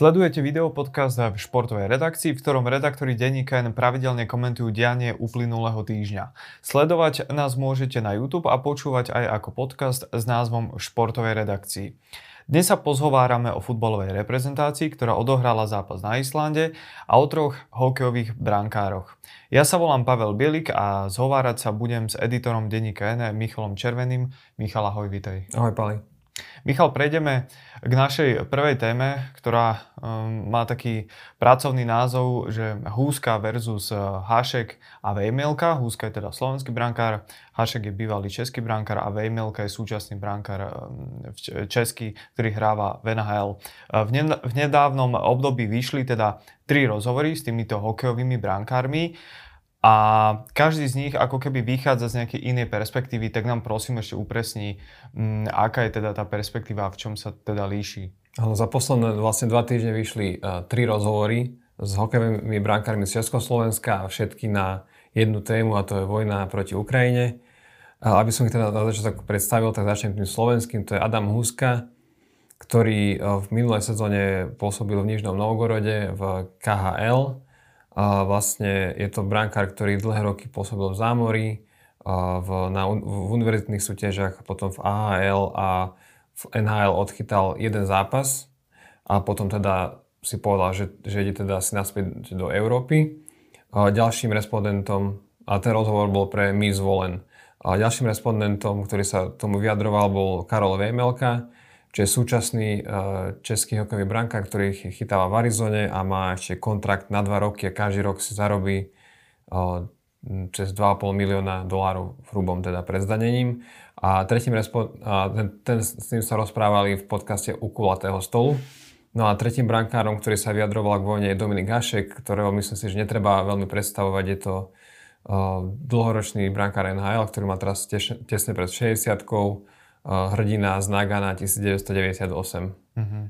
Sledujete video podcast v športovej redakcii, v ktorom redaktori denníka N pravidelne komentujú dianie uplynulého týždňa. Sledovať nás môžete na YouTube a počúvať aj ako podcast s názvom Športovej redakcii. Dnes sa pozhovárame o futbalovej reprezentácii, ktorá odohrala zápas na Islande a o troch hokejových brankároch. Ja sa volám Pavel Bielik a zhovárať sa budem s editorom denníka N Michalom Červeným. Michal, ahoj, vitej. Ahoj, Pali. Michal, prejdeme k našej prvej téme, ktorá um, má taký pracovný názov, že Húska versus uh, Hašek a Vejmelka. Húska je teda slovenský brankár, Hašek je bývalý český brankár a Vejmelka je súčasný brankár um, český, ktorý hráva v NHL. Uh, v, ne- v nedávnom období vyšli teda tri rozhovory s týmito hokejovými brankármi. A každý z nich ako keby vychádza z nejakej inej perspektívy, tak nám prosím ešte upresní, m, mm, aká je teda tá perspektíva a v čom sa teda líši. Áno, za posledné vlastne dva týždne vyšli uh, tri rozhovory s hokejovými brankármi z Československa a všetky na jednu tému a to je vojna proti Ukrajine. A aby som ich teda na začiatok predstavil, tak začnem tým slovenským. To je Adam Huska, ktorý uh, v minulej sezóne pôsobil v Nižnom Novgorode v KHL a vlastne je to brankár, ktorý dlhé roky pôsobil v zámori, v, na, v univerzitných súťažiach, potom v AHL a v NHL odchytal jeden zápas a potom teda si povedal, že, že ide teda asi naspäť do Európy. A ďalším respondentom, a ten rozhovor bol pre Miss Volen, a ďalším respondentom, ktorý sa tomu vyjadroval, bol Karol Vejmelka, čo je súčasný e, český hokejový branka, ktorý chytáva v Arizone a má ešte kontrakt na dva roky a každý rok si zarobí e, cez 2,5 milióna dolárov v hrubom teda pred zdanením. A tretím respo- a ten, ten, s tým sa rozprávali v podcaste Ukulatého stolu. No a tretím brankárom, ktorý sa vyjadroval k vojne je Dominik Hašek, ktorého myslím si, že netreba veľmi predstavovať. Je to uh, dlhoročný brankár NHL, ktorý má teraz tesne pred 60 hrdina z Nagana 1998. Uh-huh.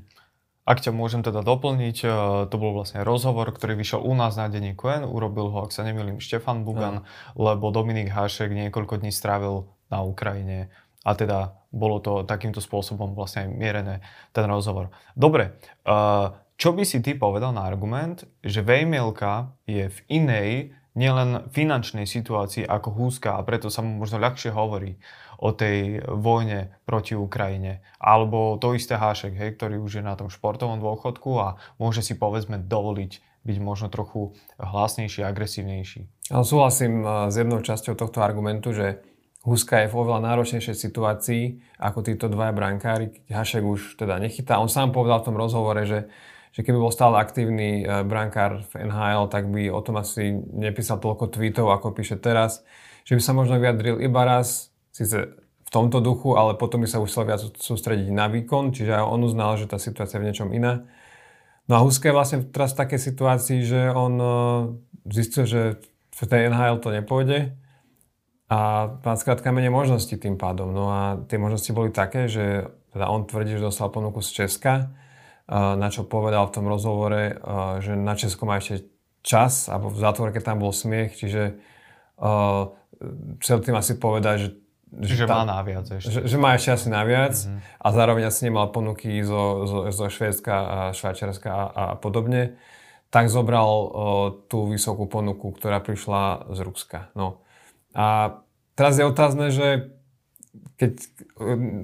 Ak ťa môžem teda doplniť, e, to bol vlastne rozhovor, ktorý vyšiel u nás na denní Quen, urobil ho, ak sa nemýlim, Štefan Bugan, uh-huh. lebo Dominik Hašek niekoľko dní strávil na Ukrajine a teda bolo to takýmto spôsobom vlastne mierené ten rozhovor. Dobre, e, čo by si ty povedal na argument, že Vejmielka je v inej, nielen finančnej situácii ako Húska a preto sa mu možno ľahšie hovorí o tej vojne proti Ukrajine. Alebo to isté Hášek, hej, ktorý už je na tom športovom dôchodku a môže si povedzme dovoliť byť možno trochu hlasnejší, agresívnejší. Ale súhlasím eh, s jednou časťou tohto argumentu, že Huska je v oveľa náročnejšej situácii ako títo dvaja brankári. Hašek už teda nechytá. On sám povedal v tom rozhovore, že, že keby bol stále aktívny eh, brankár v NHL, tak by o tom asi nepísal toľko tweetov, ako píše teraz. Že by sa možno vyjadril iba raz, síce v tomto duchu, ale potom by sa chcel viac sústrediť na výkon, čiže on uznal, že tá situácia je v niečom iná. No a Huske je vlastne teraz v takej situácii, že on e, zistil, že v tej NHL to nepôjde a má skrátka menej možností tým pádom. No a tie možnosti boli také, že teda on tvrdí, že dostal ponuku z Česka, e, na čo povedal v tom rozhovore, e, že na Česko má ešte čas, alebo v zátvorke tam bol smiech, čiže chcel tým asi povedať, že že, že má naviac ešte. Že, že má ešte asi naviac mm-hmm. a zároveň asi nemal ponuky zo, zo, zo Švédska a Švajčiarska a, a podobne, tak zobral o, tú vysokú ponuku, ktorá prišla z Ruska. No. A teraz je otázne, že keď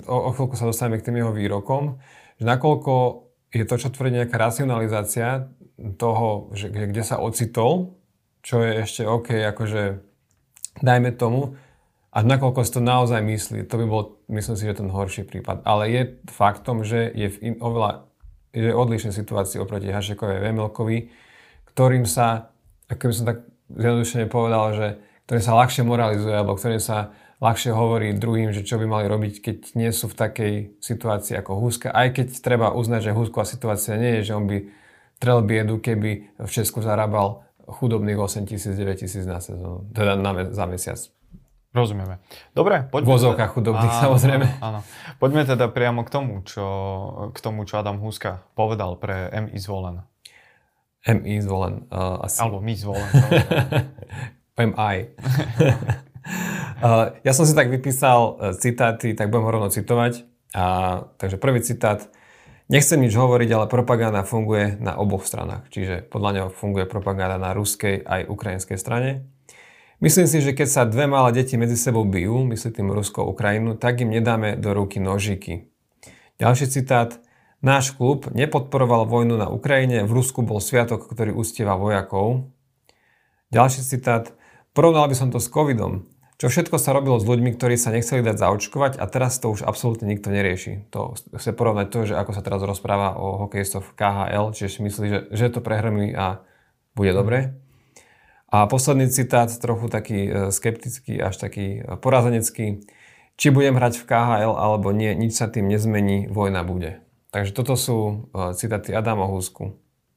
o, o chvíľku sa dostaneme k tým jeho výrokom, že nakoľko je to, čo tvrdí nejaká racionalizácia toho, že, kde sa ocitol, čo je ešte OK, akože dajme tomu, a nakoľko si to naozaj myslí, to by bol, myslím si, že ten horší prípad. Ale je faktom, že je v in, oveľa je odlišnej situácii oproti Hašekovi a Vemelkovi, ktorým sa, ako by som tak zjednodušene povedal, že ktorý sa ľahšie moralizuje, alebo ktorým sa ľahšie hovorí druhým, že čo by mali robiť, keď nie sú v takej situácii ako Huska. Aj keď treba uznať, že Husková situácia nie je, že on by trel biedu, keby v Česku zarábal chudobných 8 tisíc, 9 tisíc na sezónu, teda na, za mesiac. Rozumieme. Dobre, poďme... Vozovka teda... chudobných, áno, samozrejme. Áno. Poďme teda priamo k tomu, čo, k tomu, čo Adam Huska povedal pre MI zvolen. MI zvolen. Uh, asi. Alebo my zvolen. MI. uh, ja som si tak vypísal uh, citáty, tak budem ho rovno citovať. A, takže prvý citát. Nechcem nič hovoriť, ale propaganda funguje na oboch stranách. Čiže podľa neho funguje propaganda na ruskej aj ukrajinskej strane. Myslím si, že keď sa dve malé deti medzi sebou bijú, myslí tým Rusko Ukrajinu, tak im nedáme do ruky nožiky. Ďalší citát. Náš klub nepodporoval vojnu na Ukrajine, v Rusku bol sviatok, ktorý ustieva vojakov. Ďalší citát. Porovnal by som to s covidom. Čo všetko sa robilo s ľuďmi, ktorí sa nechceli dať zaočkovať a teraz to už absolútne nikto nerieši. To chce porovnať to, že ako sa teraz rozpráva o hokejistoch KHL, čiže si myslí, že, že to prehrmí a bude dobre. A posledný citát, trochu taký e, skeptický, až taký e, porazenecký. Či budem hrať v KHL alebo nie, nič sa tým nezmení, vojna bude. Takže toto sú e, citáty Adama Husku.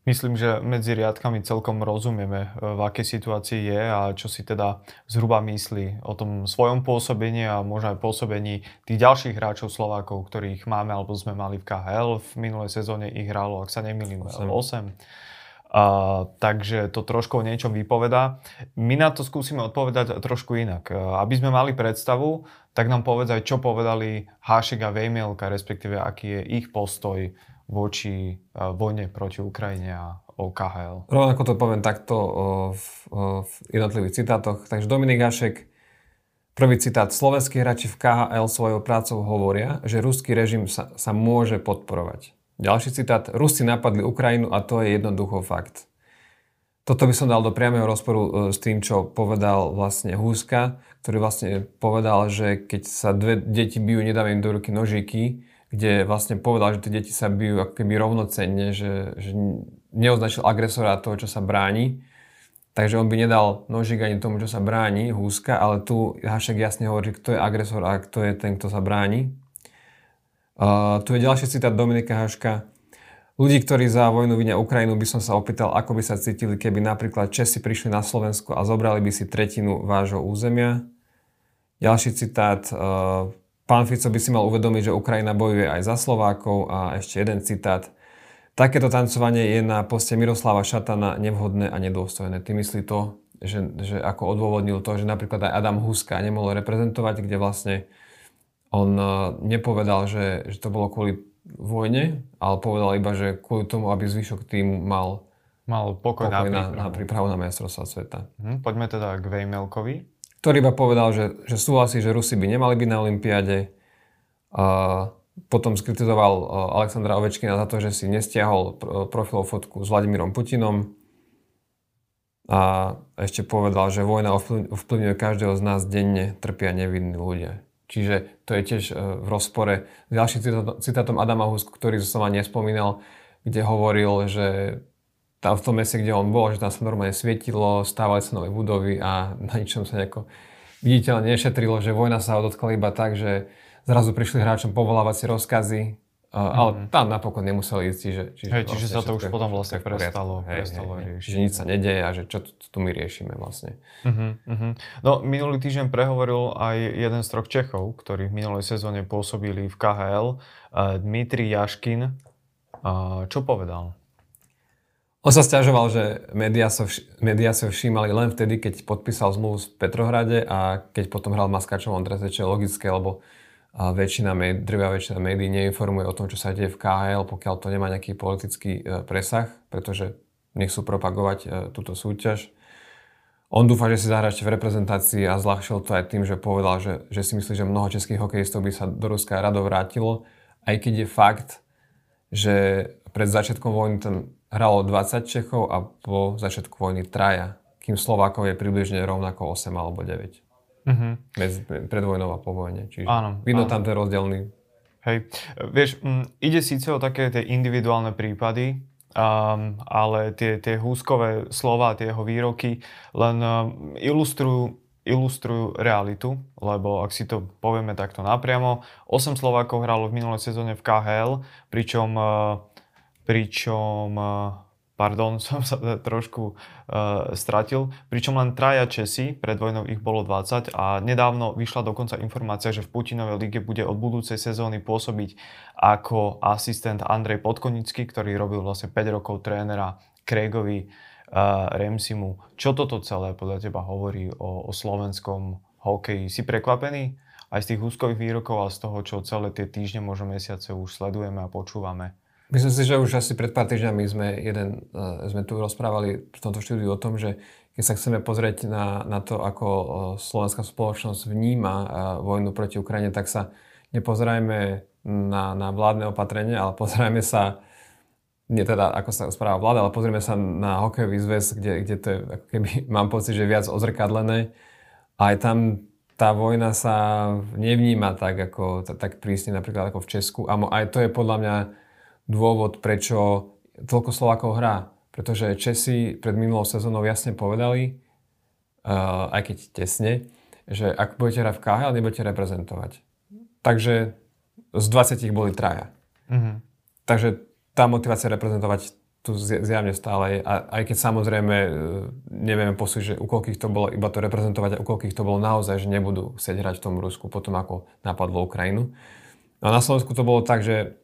Myslím, že medzi riadkami celkom rozumieme, v akej situácii je a čo si teda zhruba myslí o tom svojom pôsobení a možno aj pôsobení tých ďalších hráčov Slovákov, ktorých máme alebo sme mali v KHL. V minulej sezóne ich hralo, ak sa nemýlim, 8. 8. Takže to trošku o niečom vypovedá. My na to skúsime odpovedať trošku inak. E, aby sme mali predstavu, tak nám povedz aj, čo povedali Hášik a Vejmielka, respektíve aký je ich postoj voči uh, vojne proti Ukrajine a OKHL. Rovnako to poviem takto uh, v, uh, v jednotlivých citátoch. Takže Dominik Hašek, prvý citát. Slovenskí hráči v KHL svojou prácou hovoria, že ruský režim sa, sa môže podporovať. Ďalší citát. Rusi napadli Ukrajinu a to je jednoducho fakt. Toto by som dal do priamého rozporu s tým, čo povedal vlastne Húska, ktorý vlastne povedal, že keď sa dve deti bijú, nedáme im do ruky nožíky, kde vlastne povedal, že tie deti sa bijú ako keby rovnocenne, že, že neoznačil agresora toho, čo sa bráni. Takže on by nedal nožík ani tomu, čo sa bráni, húska, ale tu Hašek jasne hovorí, kto je agresor a kto je ten, kto sa bráni. Uh, tu je ďalší citát Dominika Haška. Ľudí, ktorí za vojnu vinia Ukrajinu, by som sa opýtal, ako by sa cítili, keby napríklad Česi prišli na Slovensko a zobrali by si tretinu vášho územia. Ďalší citát. Uh, Pán Fico by si mal uvedomiť, že Ukrajina bojuje aj za Slovákov a ešte jeden citát. Takéto tancovanie je na poste Miroslava Šatana nevhodné a nedôstojné. Ty myslí to, že, že ako odôvodnil to, že napríklad aj Adam Huska nemohol reprezentovať, kde vlastne on e, nepovedal, že, že to bolo kvôli vojne, ale povedal iba, že kvôli tomu, aby zvyšok týmu mal, mal pokoj, pokoj na, na, na prípravu na majstrovstvá sveta. Hm, poďme teda k Vejmelkovi ktorý iba povedal, že, že súhlasí, že Rusi by nemali byť na Olympiáde. A potom skritizoval e, Alexandra Ovečkina za to, že si nestiahol profilovú fotku s Vladimírom Putinom. A ešte povedal, že vojna ovplyvňuje každého z nás denne, trpia nevinní ľudia. Čiže to je tiež e, v rozpore s ďalším citátom Adama Husku, ktorý som vám nespomínal, kde hovoril, že tam v tom meste, kde on bol, že tam sa normálne svietilo, stávali sa nové budovy a na ničom sa nejako viditeľne nešetrilo, že vojna sa dotkla iba tak, že zrazu prišli hráčom povolávacie rozkazy, Uh, ale mm. tam napokon nemuseli ísť, čiže... Čiže, hej, čiže sa to už potom vlastne prestalo, hej, prestalo hej, riešiť. Čiže nič sa nedeje a že čo tu, tu my riešime vlastne. Uh-huh, uh-huh. No minulý týždeň prehovoril aj jeden z troch Čechov, ktorí v minulej sezóne pôsobili v KHL, uh, Dmitri Jaškin. Uh, čo povedal? On sa stiažoval, že médiá sa, vš- médiá sa všímali len vtedy, keď podpísal zmluvu v Petrohrade a keď potom hral čo je logické, lebo väčšina, drvia väčšina médií neinformuje o tom, čo sa deje v KHL, pokiaľ to nemá nejaký politický e, presah, pretože nechcú propagovať e, túto súťaž. On dúfa, že si zahrá ešte v reprezentácii a zľahšil to aj tým, že povedal, že, že si myslí, že mnoho českých hokejistov by sa do Ruska rado vrátilo, aj keď je fakt, že pred začiatkom vojny tam hralo 20 Čechov a po začiatku vojny traja, kým Slovákov je približne rovnako 8 alebo 9. Uh-huh. Mhm. Medzi, pred vojnou a po vojne. Čiže áno, vidno áno. tam ten rozdielný. Hej, vieš, m, ide síce o také tie individuálne prípady, um, ale tie, tie húskové slova, tie jeho výroky len um, ilustrujú ilustrujú realitu, lebo ak si to povieme takto napriamo, 8 Slovákov hralo v minulej sezóne v KHL, pričom uh, pričom, eh, pardon, som sa trošku uh, stratil, pričom len traja Česi, pred vojnou ich bolo 20 a nedávno vyšla dokonca informácia, že v Putinovej lige bude od budúcej sezóny pôsobiť ako asistent Andrej Podkonický, ktorý robil vlastne 5 rokov trénera Craigovi uh, Remsimu. Čo toto celé podľa teba hovorí o, o slovenskom hokeji? Si prekvapený aj z tých úzkových výrokov a z toho, čo celé tie týždne, možno mesiace už sledujeme a počúvame? Myslím si, že už asi pred pár týždňami sme, jeden, uh, sme tu rozprávali v tomto štúdiu o tom, že keď sa chceme pozrieť na, na to, ako uh, slovenská spoločnosť vníma uh, vojnu proti Ukrajine, tak sa nepozerajme na, na vládne opatrenie, ale pozerajme sa nie teda ako sa správa vláda, ale pozrieme sa na hokejový zväz, kde, kde to je, ako keby, mám pocit, že viac ozrkadlené. Aj tam tá vojna sa nevníma tak, ako, tak prísne napríklad ako v Česku. A aj to je podľa mňa dôvod, prečo toľko Slovákov hrá. Pretože Česi pred minulou sezónou jasne povedali, uh, aj keď tesne, že ak budete hrať v KHL, nebudete reprezentovať. Takže z 20 boli traja. Mm-hmm. Takže tá motivácia reprezentovať tu zjavne stále je. A aj keď samozrejme e, nevieme posúť, že u koľkých to bolo iba to reprezentovať a u koľkých to bolo naozaj, že nebudú chcieť hrať v tom Rusku potom ako napadlo Ukrajinu. A na Slovensku to bolo tak, že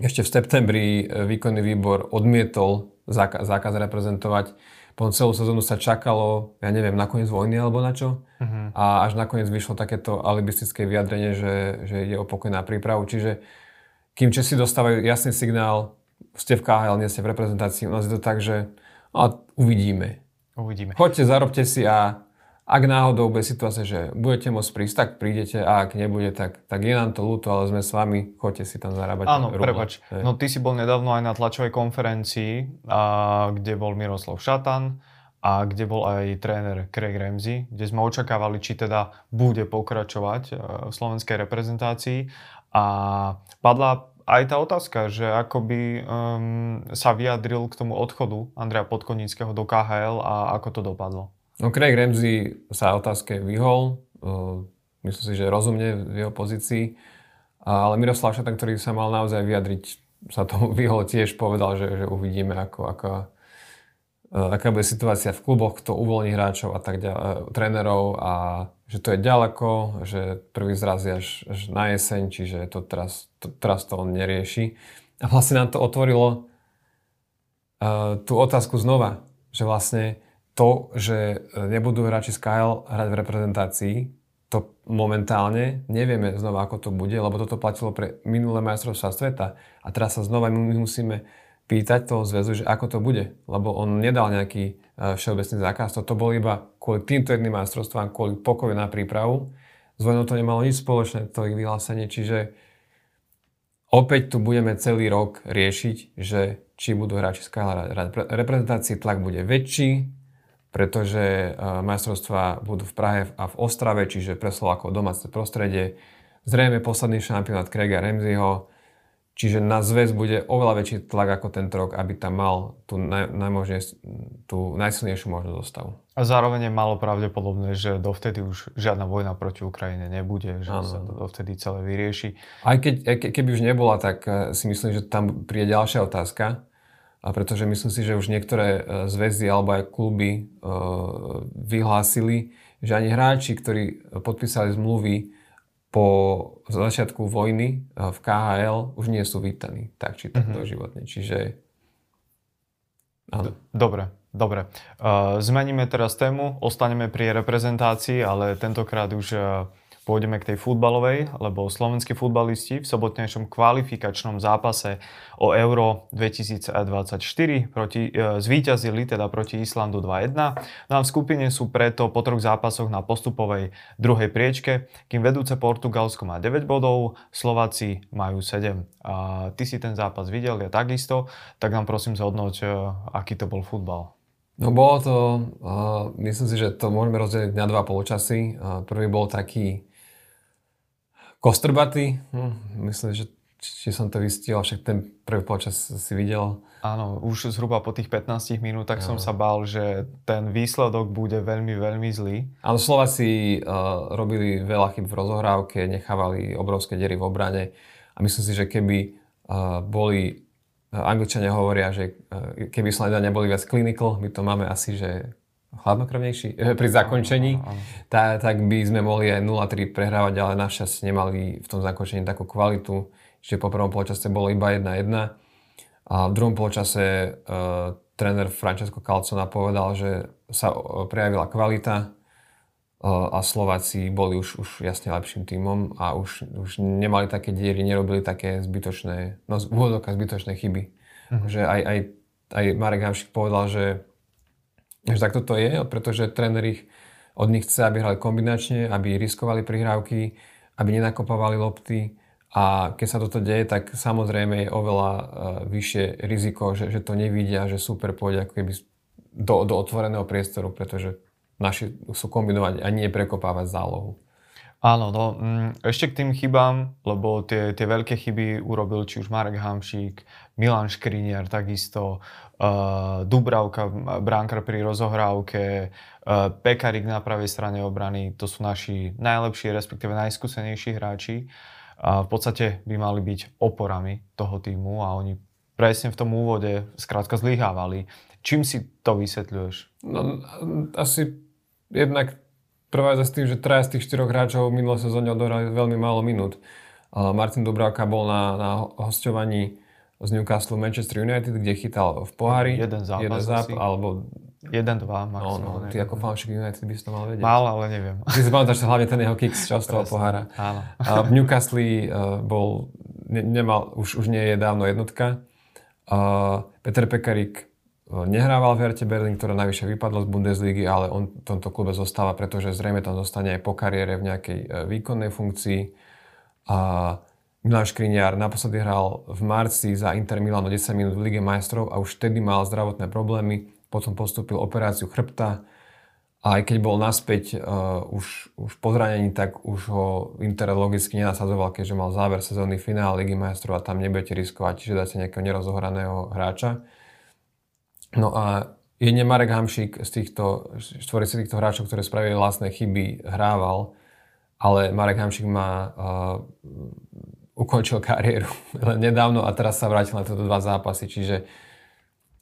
ešte v septembri e, výkonný výbor odmietol zákaz, zákaz reprezentovať. Potom celú sezónu sa čakalo, ja neviem, nakoniec vojny alebo na čo. Uh-huh. A až nakoniec vyšlo takéto alibistické vyjadrenie, že, že ide o pokoj na prípravu. Čiže kým Česi dostávajú jasný signál, ste v KHL, nie ste v reprezentácii, u nás je to tak, že no, uvidíme. Uvidíme. Choďte, zarobte si a ak náhodou bude situácia, že budete môcť prísť, tak prídete a ak nebude, tak, tak je nám to ľúto, ale sme s vami, choďte si tam zarábať. Áno, prepač. No ty si bol nedávno aj na tlačovej konferencii, a, kde bol Miroslav Šatan a kde bol aj tréner Craig Ramsey, kde sme očakávali, či teda bude pokračovať e, v slovenskej reprezentácii a padla aj tá otázka, že ako by um, sa vyjadril k tomu odchodu Andreja Podkonického do KHL a ako to dopadlo. No Craig Ramsey sa otázke vyhol, uh, myslím si, že rozumne v jeho pozícii, ale Miroslav Šatan, ktorý sa mal naozaj vyjadriť, sa tomu vyhol tiež, povedal, že, že uvidíme, ako, ako, uh, aká bude situácia v kluboch, kto uvoľní hráčov a tak ďalej, trénerov a že to je ďaleko, že prvý zraz je až, až na jeseň, čiže to teraz, to, teraz to on nerieši. A vlastne nám to otvorilo uh, tú otázku znova, že vlastne to, že nebudú hráči z KL hrať v reprezentácii, to momentálne nevieme znova, ako to bude, lebo toto platilo pre minulé majstrovstvá sveta. A teraz sa znova my musíme pýtať toho zväzu, že ako to bude, lebo on nedal nejaký e, všeobecný zákaz. Toto bol iba kvôli týmto jedným majstrovstvám, kvôli pokoju na prípravu. S vojnou to nemalo nič spoločné, to ich vyhlásenie, čiže opäť tu budeme celý rok riešiť, že či budú hráči z hrať. Reprezentácii tlak bude väčší, pretože e, majstrovstvá budú v Prahe a v Ostrave, čiže pre Slovákov domáce prostredie. Zrejme posledný šampionát Craiga Remziho, Čiže na zväz bude oveľa väčší tlak ako tento rok, aby tam mal tú, naj, tú najsilnejšiu možnú zostavu. A zároveň je malo pravdepodobné, že dovtedy už žiadna vojna proti Ukrajine nebude, že ano. sa to dovtedy celé vyrieši. Aj keď, ke, keby už nebola, tak eh, si myslím, že tam príde ďalšia otázka, a pretože myslím si, že už niektoré eh, zväzy alebo aj kluby uh, vyhlásili, že ani hráči, ktorí podpísali zmluvy po začiatku vojny v KHL už nie sú vítaní tak či tak mm-hmm. doživotne. Čiže áno. Dobre, dobre. Zmeníme teraz tému, ostaneme pri reprezentácii, ale tentokrát už Pôjdeme k tej futbalovej, lebo slovenskí futbalisti v sobotnejšom kvalifikačnom zápase o Euro 2024 proti, e, zvíťazili teda proti Islandu 2-1. No a v skupine sú preto po troch zápasoch na postupovej druhej priečke, kým vedúce Portugalsko má 9 bodov, Slováci majú 7. A ty si ten zápas videl, ja takisto, tak nám prosím zhodnoť, e, aký to bol futbal. No bolo to, uh, myslím si, že to môžeme rozdeliť na dva poločasy. Uh, prvý bol taký Kostrbaty, hm, myslím, že či som to vystihol, však ten prvý počas si videl. Áno, už zhruba po tých 15 minútach som sa bál, že ten výsledok bude veľmi, veľmi zlý. Áno, Slováci uh, robili veľa chyb v rozohrávke, nechávali obrovské dery v obrane a myslím si, že keby uh, boli, uh, Angličania hovoria, že uh, keby Slováci neboli viac clinical, my to máme asi, že chladnokrvnejší eh, pri zakončení, tá, tak by sme mohli aj 0-3 prehrávať, ale našťastie nemali v tom zakončení takú kvalitu, že po prvom polčase bolo iba 1-1 a v druhom polčase uh, tréner Francesco Calcona povedal, že sa uh, prejavila kvalita a Slováci boli už, už jasne lepším tímom a už, už nemali také diery, nerobili také zbytočné, no úvodoka zbytočné chyby. Mm-hmm. Že aj, aj, aj Marek Hamšik povedal, že, že takto to je, pretože tréner ich, od nich chce, aby hrali kombinačne, aby riskovali prihrávky, aby nenakopávali lopty a keď sa toto deje, tak samozrejme je oveľa uh, vyššie riziko, že, že to nevidia, že super pôjde ako keby do, do otvoreného priestoru, pretože naši sú kombinovať a nie prekopávať zálohu. Áno, no mm, ešte k tým chybám, lebo tie, tie veľké chyby urobil či už Marek Hamšík, Milan Škriniar takisto, Dubravka, bránkar pri rozohrávke, Pekarik na pravej strane obrany, to sú naši najlepší, respektíve najskúsenejší hráči. A v podstate by mali byť oporami toho týmu a oni presne v tom úvode skrátka zlyhávali. Čím si to vysvetľuješ? No, asi jednak prvá s tým, že traja z tých štyroch hráčov v minulé sezóne odohrali veľmi málo minút. Martin Dubravka bol na, na hostovaní z Newcastle Manchester United, kde chytal v pohári. Jeden zápas. Jeden záp, alebo... Jeden, dva maximálne. No, no, ty ako fanšik United by si to mal vedieť. Mal, ale neviem. Ty si pamätáš hlavne ten jeho kick z toho pohára. Áno. A v Newcastle uh, bol, ne, nemal, už, už nie je dávno jednotka. Uh, Peter Pekarik Nehrával v Herte Berlin, ktorá najvyššie vypadla z Bundesligy, ale on v tomto klube zostáva, pretože zrejme tam zostane aj po kariére v nejakej výkonnej funkcii. A Milan Škriniar naposledy hral v marci za Inter Milano 10 minút v Lige majstrov a už vtedy mal zdravotné problémy, potom postúpil operáciu chrbta a aj keď bol naspäť uh, už, už po zranení, tak už ho Inter logicky nenasadzoval, keďže mal záver sezónny finál Ligy majstrov a tam nebudete riskovať, čiže dáte nejakého nerozohraného hráča. No a jedne Marek Hamšík z týchto, z týchto hráčov, ktoré spravili vlastné chyby, hrával, ale Marek Hamšík má uh, ukončil kariéru nedávno a teraz sa vrátil na tieto dva zápasy, čiže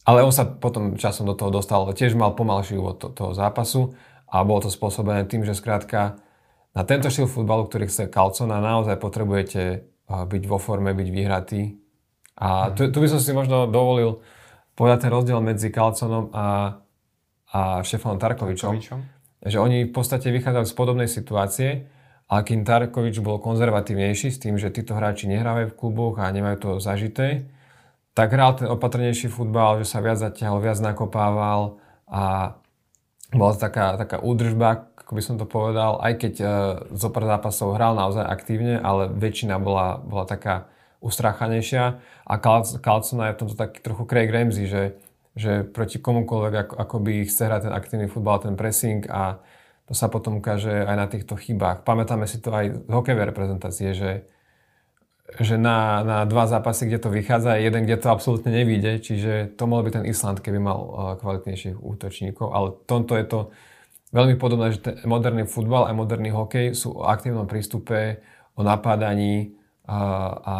ale on sa potom časom do toho dostal, tiež mal pomalší úvod to, toho zápasu a bolo to spôsobené tým, že skrátka na tento štýl futbalu, ktorý chce Calcona, naozaj potrebujete byť vo forme, byť vyhratý. A tu, tu by som si možno dovolil povedať ten rozdiel medzi Kalconom a, a Štefanom Tarkovičom. Tarkovičom. Že oni v podstate vychádzajú z podobnej situácie, kým Tarkovič bol konzervatívnejší s tým, že títo hráči nehrávajú v kluboch a nemajú to zažité, tak hral ten opatrnejší futbal, že sa viac zatiaľ, viac nakopával a bola to taká, taká údržba, ako by som to povedal, aj keď uh, zo pár zápasov hral naozaj aktívne, ale väčšina bola, bola taká ustráchanejšia a Carlsona je v tomto taký trochu Craig Ramsey, že, že proti komukoľvek ako, ako by chce hrať ten aktívny futbal, ten pressing a to sa potom ukáže aj na týchto chybách. Pamätáme si to aj z hokejovej reprezentácie, že, že na, na dva zápasy, kde to vychádza, je jeden, kde to absolútne nevíde, čiže to mohol byť ten Island, keby mal uh, kvalitnejších útočníkov, ale tomto je to veľmi podobné, že ten moderný futbal a moderný hokej sú o aktívnom prístupe, o napádaní, a, a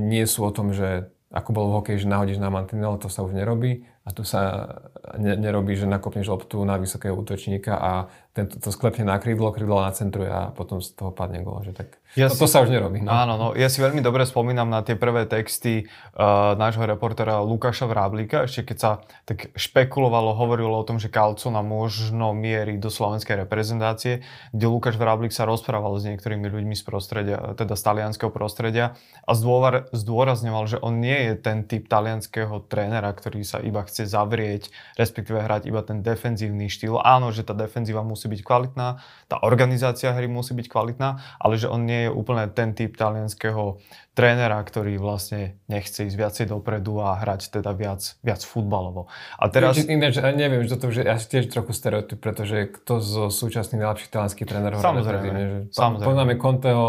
nie sú o tom, že ako bolo v hokeji, že nahodíš na mantinel, to sa už nerobí a tu sa ne, nerobí, že nakopneš loptu na vysokého útočníka a tento, to sklepne na krídlo, krídlo centru a potom z toho padne gól. Že tak ja to, si, to sa už nerobí. No. Áno, no, ja si veľmi dobre spomínam na tie prvé texty uh, nášho reportera Lukáša Vráblika, ešte keď sa tak špekulovalo, hovorilo o tom, že Kalcona možno mierí do slovenskej reprezentácie, kde Lukáš Vráblik sa rozprával s niektorými ľuďmi z prostredia, teda z talianského prostredia a zdôvar, zdôrazňoval, že on nie je ten typ talianského trénera, ktorý sa iba chce zavrieť, respektíve hrať iba ten defenzívny štýl. Áno, že tá defenzíva musí byť kvalitná, tá organizácia hry musí byť kvalitná, ale že on nie je úplne ten typ talianského trénera, ktorý vlastne nechce ísť viacej dopredu a hrať teda viac, viac futbalovo. A teraz... Ináč, neviem, že toto už je asi tiež trochu stereotyp, pretože kto zo súčasných najlepších talianských trénerov Samozrejme, že samozrejme. Poznáme Conteho,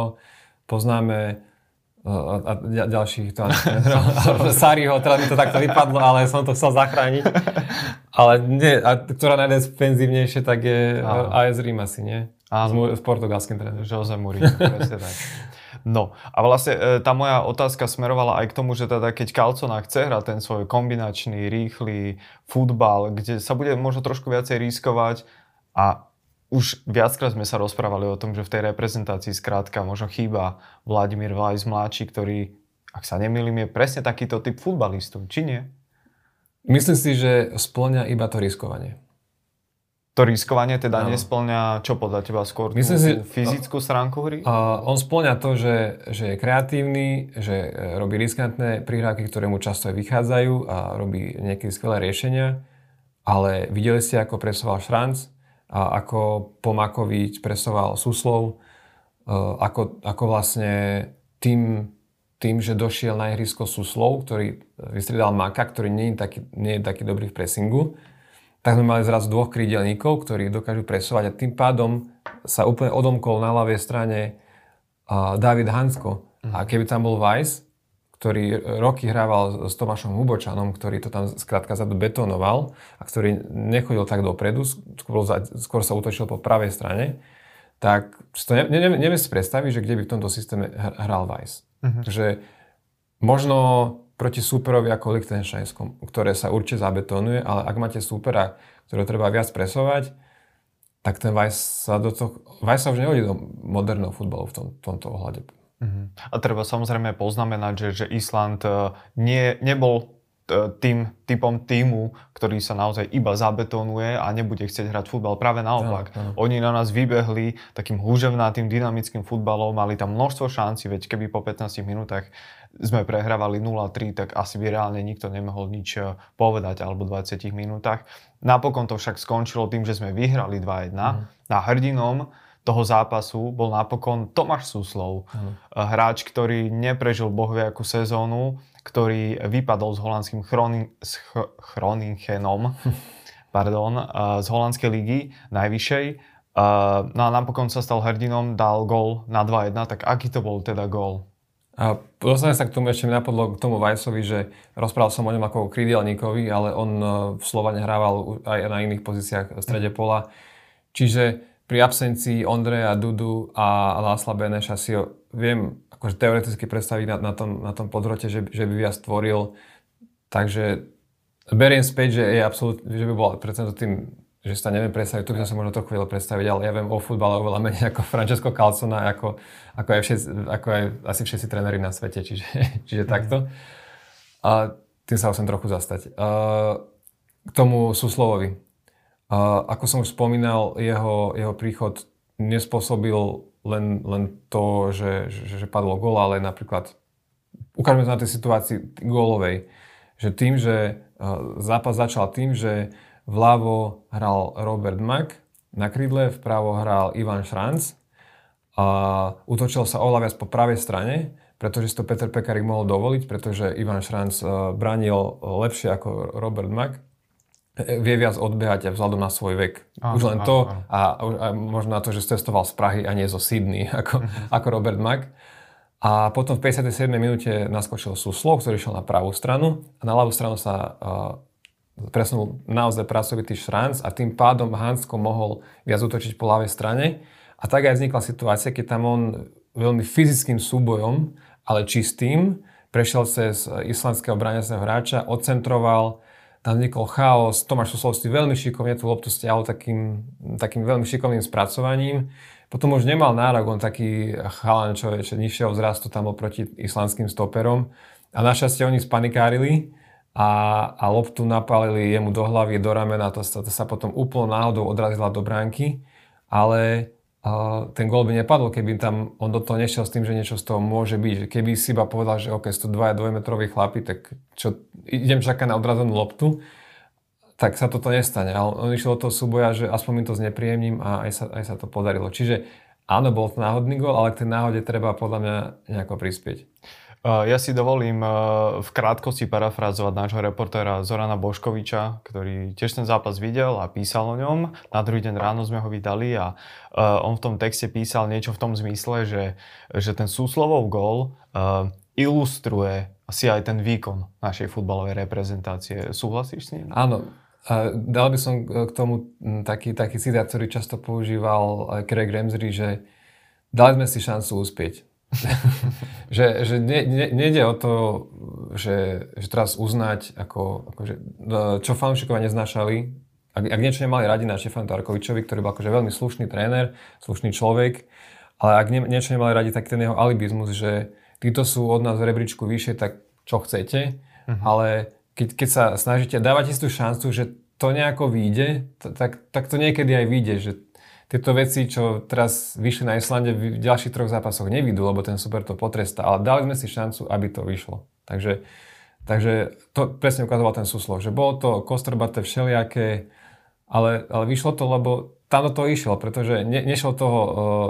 poznáme a, a ďalších to Sariho, teda mi to takto vypadlo, ale som to chcel zachrániť. Ale nie, a ktorá najdefenzívnejšie, tak je AS Rím asi, nie? Áno. S, s portugalským trénerom. Jose Mourinho, presne tak. No a vlastne e, tá moja otázka smerovala aj k tomu, že teda keď Calcona chce hrať ten svoj kombinačný, rýchly futbal, kde sa bude možno trošku viacej riskovať a už viackrát sme sa rozprávali o tom, že v tej reprezentácii skrátka možno chýba Vladimír Vlajs mladší, ktorý, ak sa nemýlim, je presne takýto typ futbalistu, či nie? Myslím si, že splňa iba to riskovanie. To riskovanie teda no. nesplňa, čo podľa teba skôr Myslím tú, si, fyzickú stránku hry? Uh, on splňa to, že, že je kreatívny, že e, robí riskantné prihrávky, ktoré mu často aj vychádzajú a robí nejaké skvelé riešenia, ale videli ste, ako presoval Šranc, a ako Pomakovič presoval Suslov, uh, ako, ako vlastne tým, tým, že došiel na ihrisko Suslov, ktorý vystriedal Maka, ktorý nie je taký, nie je taký dobrý v pressingu, tak sme mali zrazu dvoch krídelníkov, ktorí dokážu presovať a tým pádom sa úplne odomkol na ľavej strane uh, David Hansko. Mm. A keby tam bol Weiss, ktorý roky hrával s Tomášom Hubočanom, ktorý to tam skrátka zadu betonoval a ktorý nechodil tak dopredu, skôr, skôr sa utočil po pravej strane, tak to ne, ne, neviem si predstaviť, že kde by v tomto systéme hral Weiss. Mm-hmm. Že možno proti súperovi ako Liechtensteinskom, ktoré sa určite zabetonuje, ale ak máte súpera, ktorého treba viac presovať, tak ten Weiss sa do toho... Weiss sa už nehodí do moderného futbalu v tom, tomto ohľade. Uh-huh. A treba samozrejme poznamenať, že, že Island uh, nie, nebol uh, tým typom týmu, ktorý sa naozaj iba zabetonuje a nebude chcieť hrať futbal. Práve naopak. No, no. Oni na nás vybehli takým húževnatým, dynamickým futbalom, mali tam množstvo šancí, veď keby po 15 minútach sme prehrávali 0-3, tak asi by reálne nikto nemohol nič e, povedať alebo 20 minútach. Napokon to však skončilo tým, že sme vyhrali 2-1 mm. a hrdinom toho zápasu bol napokon Tomáš Suslov. Mm. Hráč, ktorý neprežil bohviakú sezónu, ktorý vypadol s holandským Chronin, s Chroninchenom pardon, e, z holandskej ligy najvyššej. No a napokon sa stal hrdinom, dal gol na 2-1, tak aký to bol teda gol? A dostanem sa k tomu, ešte napadlo k tomu Vajsovi, že rozprával som o ňom ako o krídelníkovi, ale on e, v Slovane hrával aj na iných pozíciách v strede pola. Čiže pri absencii Ondreja, Dudu a Lásla Beneša si ho viem akože teoreticky predstaviť na, na, tom, na tom podrote, že, že by viac stvoril. Takže beriem späť, že, je absolút, že by bol predsa tým že sa neviem predstaviť, tu by som sa možno trochu vedel predstaviť, ale ja viem o futbale oveľa menej ako Francesco Calzona, ako, ako, aj, všetci, ako aj asi všetci tréneri na svete, čiže, čiže mm. takto. A tým sa chcem trochu zastať. A, k tomu Suslovovi. A, ako som už spomínal, jeho, jeho príchod nespôsobil len, len to, že, že, že padlo gól, ale napríklad ukážeme sa na tej situácii gólovej, že tým, že zápas začal tým, že Vľavo hral Robert Mack, na krídle vpravo hral Ivan Šranc a utočil sa oveľa viac po pravej strane, pretože si to Peter Pekarik mohol dovoliť, pretože Ivan Šranc e, bránil lepšie ako Robert Mack e, vie viac odbehať aj vzhľadom na svoj vek. Áno, Už len áno, to áno. A, a možno na to, že cestoval z Prahy a nie zo Sydney ako, uh-huh. ako Robert Mack. A potom v 57. minúte naskočil Suslov, ktorý šiel na pravú stranu a na ľavú stranu sa uh, presunul naozaj pracovitý šranc a tým pádom Hansko mohol viac útočiť po ľavej strane. A tak aj vznikla situácia, keď tam on veľmi fyzickým súbojom, ale čistým, prešiel cez islandského bráňacného hráča, odcentroval, tam vznikol chaos, Tomáš Suslovský veľmi šikovne tú loptu stiahol takým, takým veľmi šikovným spracovaním. Potom už nemal nárok, on taký chalan, čo je nižšieho vzrastu tam oproti islandským stoperom. A našťastie oni spanikárili, a, a loptu napálili jemu do hlavy, do ramena, to sa, to sa potom úplne náhodou odrazila do bránky, ale a ten gol by nepadol, keby tam on do toho nešiel s tým, že niečo z toho môže byť. Keby si iba povedal, že OK, sú dvaja dvojmetroví chlapi, tak čo, idem čakať na odrazenú loptu, tak sa toto nestane. Ale on išiel do toho súboja, že aspoň mi to znepríjemním a aj sa, aj sa to podarilo. Čiže áno, bol to náhodný gol, ale k tej náhode treba podľa mňa nejako prispieť. Ja si dovolím v krátkosti parafrázovať nášho reportéra Zorana Boškoviča, ktorý tiež ten zápas videl a písal o ňom. Na druhý deň ráno sme ho vydali a on v tom texte písal niečo v tom zmysle, že, že ten súslovov gól ilustruje asi aj ten výkon našej futbalovej reprezentácie. Súhlasíš s ním? Áno. Dal by som k tomu taký, taký citát, ktorý často používal Craig Ramsey, že dali sme si šancu uspieť že že ne, ne, nejde o to, že, že teraz uznať, ako, ako že, no, čo fanúšikovia neznášali, ak, ak niečo nemali radi na Štefanu Tarkovičovi, ktorý bol akože veľmi slušný tréner, slušný človek, ale ak nie, niečo nemali radi, tak ten jeho alibizmus, že títo sú od nás v rebríčku vyššie, tak čo chcete, uh-huh. ale keď, keď sa snažíte, dávate si tú šancu, že to nejako vyjde, tak, tak to niekedy aj vyjde, že tieto veci, čo teraz vyšli na Islande, v ďalších troch zápasoch nevidú, lebo ten super to potrestá. Ale dali sme si šancu, aby to vyšlo. Takže, takže to presne ukazoval ten súslov, že bolo to kostrbaté všelijaké, ale, ale vyšlo to, lebo tam do toho išlo, pretože ne, nešlo toho uh, uh,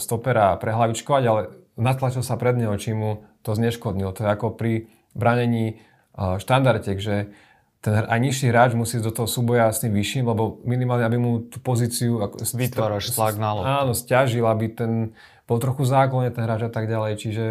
stopera prehlavičkovať, ale natlačil sa pred neho, čím mu to zneškodnilo. To je ako pri branení uh, štandardiek, že ten aj nižší hráč musí do toho súboja s tým vyšším, lebo minimálne, aby mu tú pozíciu... Vytváraš tlak na loptu. Áno, stiažil, aby ten bol trochu záklone ten hráč a tak ďalej. Čiže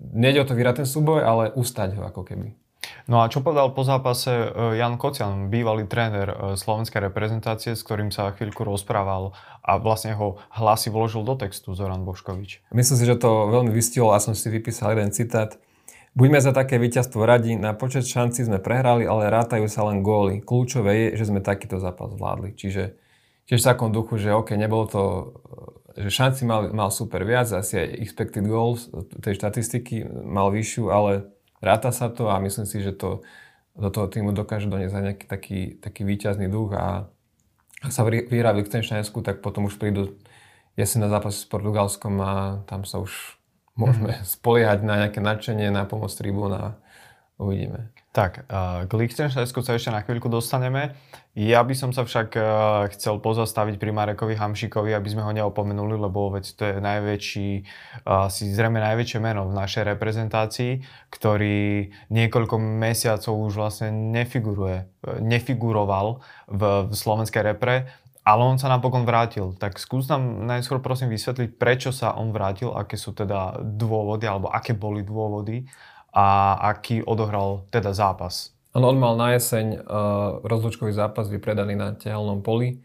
nejde o to vyrať ten súboj, ale ustať ho ako keby. No a čo povedal po zápase e, Jan Kocian, bývalý tréner e, slovenskej reprezentácie, s ktorým sa chvíľku rozprával a vlastne ho hlasy vložil do textu Zoran Boškovič? Myslím si, že to veľmi vystihol a som si vypísal jeden citát. Buďme za také víťazstvo radi, na počet šanci sme prehrali, ale rátajú sa len góly. Kľúčové je, že sme takýto zápas zvládli. Čiže tiež v takom duchu, že OK, nebolo to, že šanci mal, mal super viac, asi aj expected goals tej štatistiky mal vyššiu, ale ráta sa to a myslím si, že to do toho týmu dokáže doniesť aj nejaký taký, taký výťazný duch a ak sa vyhrá v Lichtensteinsku, tak potom už prídu jesenné zápasy s Portugalskom a tam sa už môžeme mm-hmm. spoliehať na nejaké nadšenie, na pomoc tribún a uvidíme. Tak, k Lichtensteinsku sa ešte na chvíľku dostaneme. Ja by som sa však chcel pozastaviť pri Marekovi Hamšikovi, aby sme ho neopomenuli, lebo veď to je najväčší, asi zrejme najväčšie meno v našej reprezentácii, ktorý niekoľko mesiacov už vlastne nefiguruje, nefiguroval v, v slovenskej repre ale on sa napokon vrátil. Tak skús nám najskôr prosím vysvetliť, prečo sa on vrátil, aké sú teda dôvody, alebo aké boli dôvody a aký odohral teda zápas. On, on mal na jeseň uh, rozlučkový zápas vypredaný na tehelnom poli,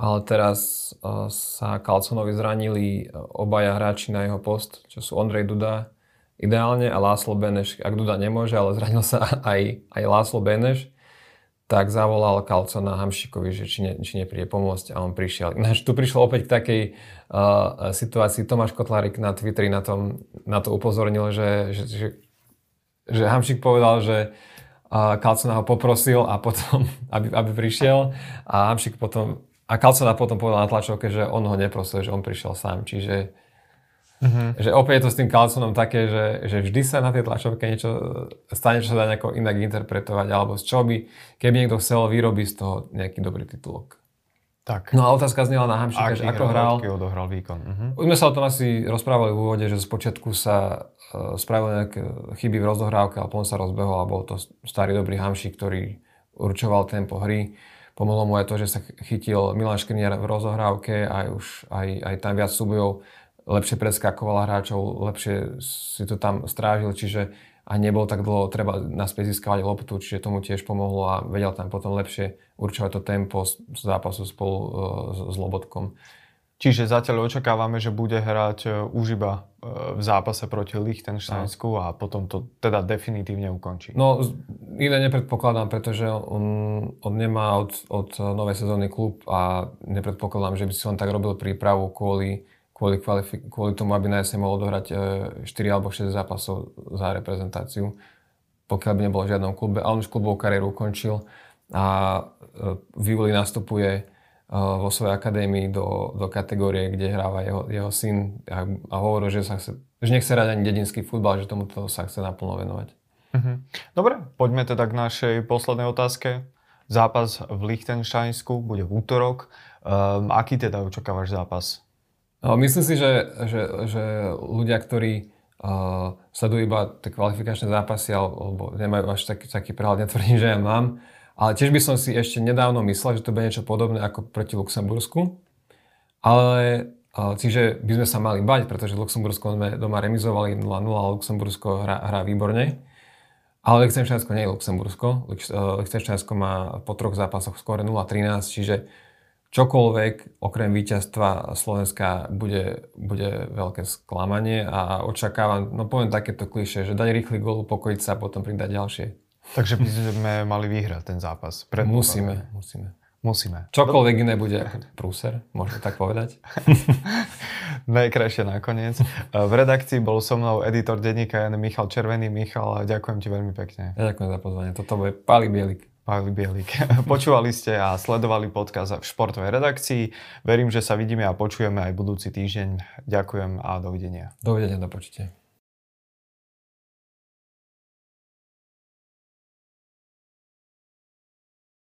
ale teraz uh, sa Kalconovi zranili obaja hráči na jeho post, čo sú Ondrej Duda ideálne a Láslo Beneš, ak Duda nemôže, ale zranil sa aj, aj Láslo Beneš tak zavolal Kalcona Hamšikovi, že či, ne, či nepríde pomôcť a on prišiel. Ináč tu prišlo opäť k takej uh, situácii, Tomáš Kotlárik na Twitteri na, tom, na to upozornil, že, že, že, že Hamšik povedal, že uh, Kalcona ho poprosil a potom, aby, aby prišiel a Hamšik potom a Kalcona potom povedal na tlačovke, že on ho neprosil, že on prišiel sám. Čiže Uh-huh. Že opäť je to s tým Carlsonom také, že, že vždy sa na tej tlačovke niečo stane, čo sa dá nejako inak interpretovať, alebo z čoho by, keby niekto chcel, vyrobí z toho nejaký dobrý titulok. Tak. No a otázka znela na Hamšika, že ako hral. Aký odohral výkon. Uh-huh. Už sme sa o tom asi rozprávali v úvode, že z počiatku sa uh, spravili nejaké chyby v rozohrávke, ale potom sa rozbehol a bol to starý dobrý Hamšik, ktorý určoval tempo hry. Pomohlo mu aj to, že sa chytil Milan Škriniar v rozohrávke, aj už aj, aj tam viac súbojov lepšie preskakoval hráčov, lepšie si to tam strážil, čiže a nebol tak dlho treba naspäť získavať loptu, čiže tomu tiež pomohlo a vedel tam potom lepšie určovať to tempo z zápasu spolu s, s Lobotkom. Čiže zatiaľ očakávame, že bude hrať e, už iba e, v zápase proti Liechtensteinsku a potom to teda definitívne ukončí. No, iné nepredpokladám, pretože on, on nemá od, od novej sezóny klub a nepredpokladám, že by si on tak robil prípravu kvôli kvôli, kvalifik- kvôli tomu, aby na jeseň mohol odohrať 4 e, alebo 6 zápasov za reprezentáciu, pokiaľ by nebolo v žiadnom klube. A on už klubovú kariéru ukončil a e, v júli nastupuje e, vo svojej akadémii do, do kategórie, kde hráva jeho, jeho syn a, a hovorí, že, sa chce, že nechce hrať ani dedinský futbal, že tomuto sa chce naplno venovať. Mhm. Dobre, poďme teda k našej poslednej otázke. Zápas v Liechtensteinsku bude v útorok. Um, aký teda očakávaš zápas? No, myslím si, že, že, že ľudia, ktorí uh, sledujú iba tie kvalifikačné zápasy alebo nemajú až taký, taký prehľad, netvrdím, že ja mám, ale tiež by som si ešte nedávno myslel, že to bude niečo podobné ako proti Luxembursku. Ale uh, čiže by sme sa mali bať, pretože Luxembursko sme doma remizovali 0-0 a Luxembursko hrá, hrá výborne. Ale Liechtensteinsko nie je Luxembursko. Liechtensteinsko má po troch zápasoch skôr 0-13, čiže čokoľvek okrem víťazstva Slovenska bude, bude veľké sklamanie a očakávam, no poviem takéto kliše, že dať rýchly gól, upokojiť sa a potom pridať ďalšie. Takže by sme mali vyhrať ten zápas. Musíme, musíme. Musíme. Čokoľvek iné bude prúser, môžeme tak povedať. Najkrajšie nakoniec. V redakcii bol so mnou editor denníka Jan Michal Červený. Michal, ďakujem ti veľmi pekne. Ja ďakujem za pozvanie. Toto bude Pali Bielik. Pavli Bielik. Počúvali ste a sledovali podcast v športovej redakcii. Verím, že sa vidíme a počujeme aj budúci týždeň. Ďakujem a dovidenia. Dovidenia, do počutia.